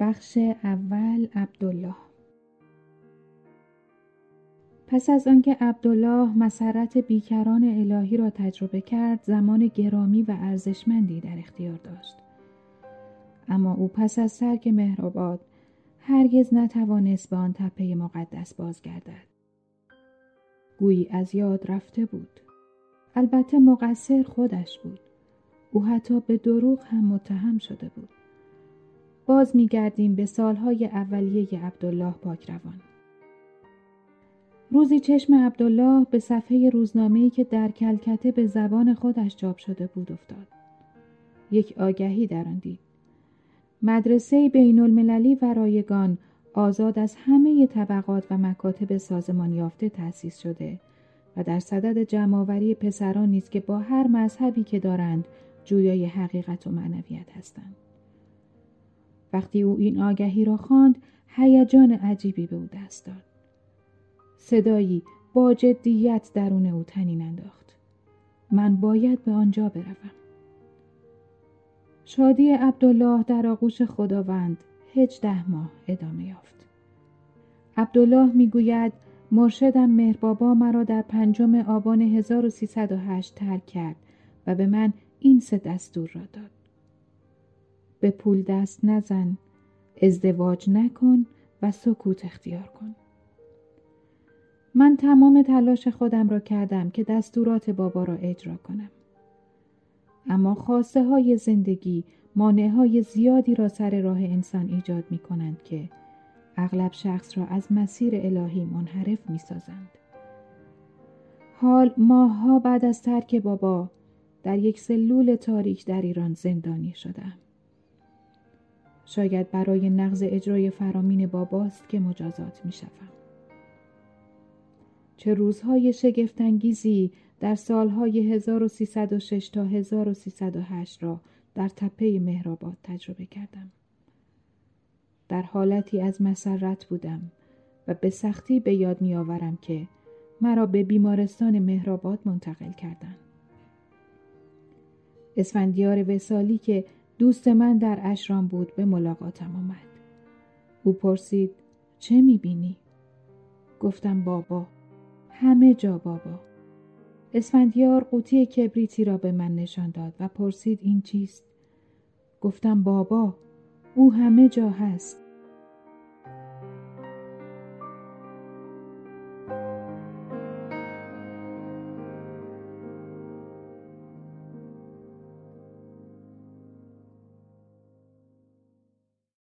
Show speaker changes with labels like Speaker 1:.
Speaker 1: بخش اول عبدالله. پس از آنکه عبدالله مسرت بیکران الهی را تجربه کرد زمان گرامی و ارزشمندی در اختیار داشت. اما او پس از ترک مهرآباد هرگز نتوانست به آن تپه مقدس بازگردد. گویی از یاد رفته بود. البته مقصر خودش بود. او حتی به دروغ هم متهم شده بود. باز میگردیم به سالهای اولیه عبدالله پاکروان روزی چشم عبدالله به صفحه روزنامه‌ای که در کلکته به زبان خودش چاپ شده بود افتاد. یک آگهی در آن دید. مدرسه بین المللی و رایگان آزاد از همه طبقات و مکاتب سازمان یافته تأسیس شده و در صدد جمعآوری پسران نیست که با هر مذهبی که دارند جویای حقیقت و معنویت هستند. وقتی او این آگهی را خواند هیجان عجیبی به او دست داد. صدایی با جدیت درون او تنین انداخت. من باید به آنجا بروم. شادی عبدالله در آغوش خداوند هجده ماه ادامه یافت. عبدالله می‌گوید مرشدم مهربابا مرا در پنجم آبان 1308 ترک کرد و به من این سه دستور را داد. به پول دست نزن ازدواج نکن و سکوت اختیار کن من تمام تلاش خودم را کردم که دستورات بابا را اجرا کنم اما خواسته های زندگی مانع های زیادی را سر راه انسان ایجاد می کنند که اغلب شخص را از مسیر الهی منحرف می سازند. حال ماهها بعد از ترک بابا در یک سلول تاریک در ایران زندانی شدم. شاید برای نقض اجرای فرامین باباست که مجازات می شدم. چه روزهای شگفتانگیزی در سالهای 1306 تا 1308 را در تپه مهرآباد تجربه کردم. در حالتی از مسرت بودم و به سختی به یاد می آورم که مرا به بیمارستان مهرآباد منتقل کردند. اسفندیار وسالی که دوست من در اشرام بود به ملاقاتم آمد. او پرسید چه می‌بینی؟ گفتم بابا. همه جا بابا. اسفندیار قوطی کبریتی را به من نشان داد و پرسید این چیست؟ گفتم بابا او همه جا هست.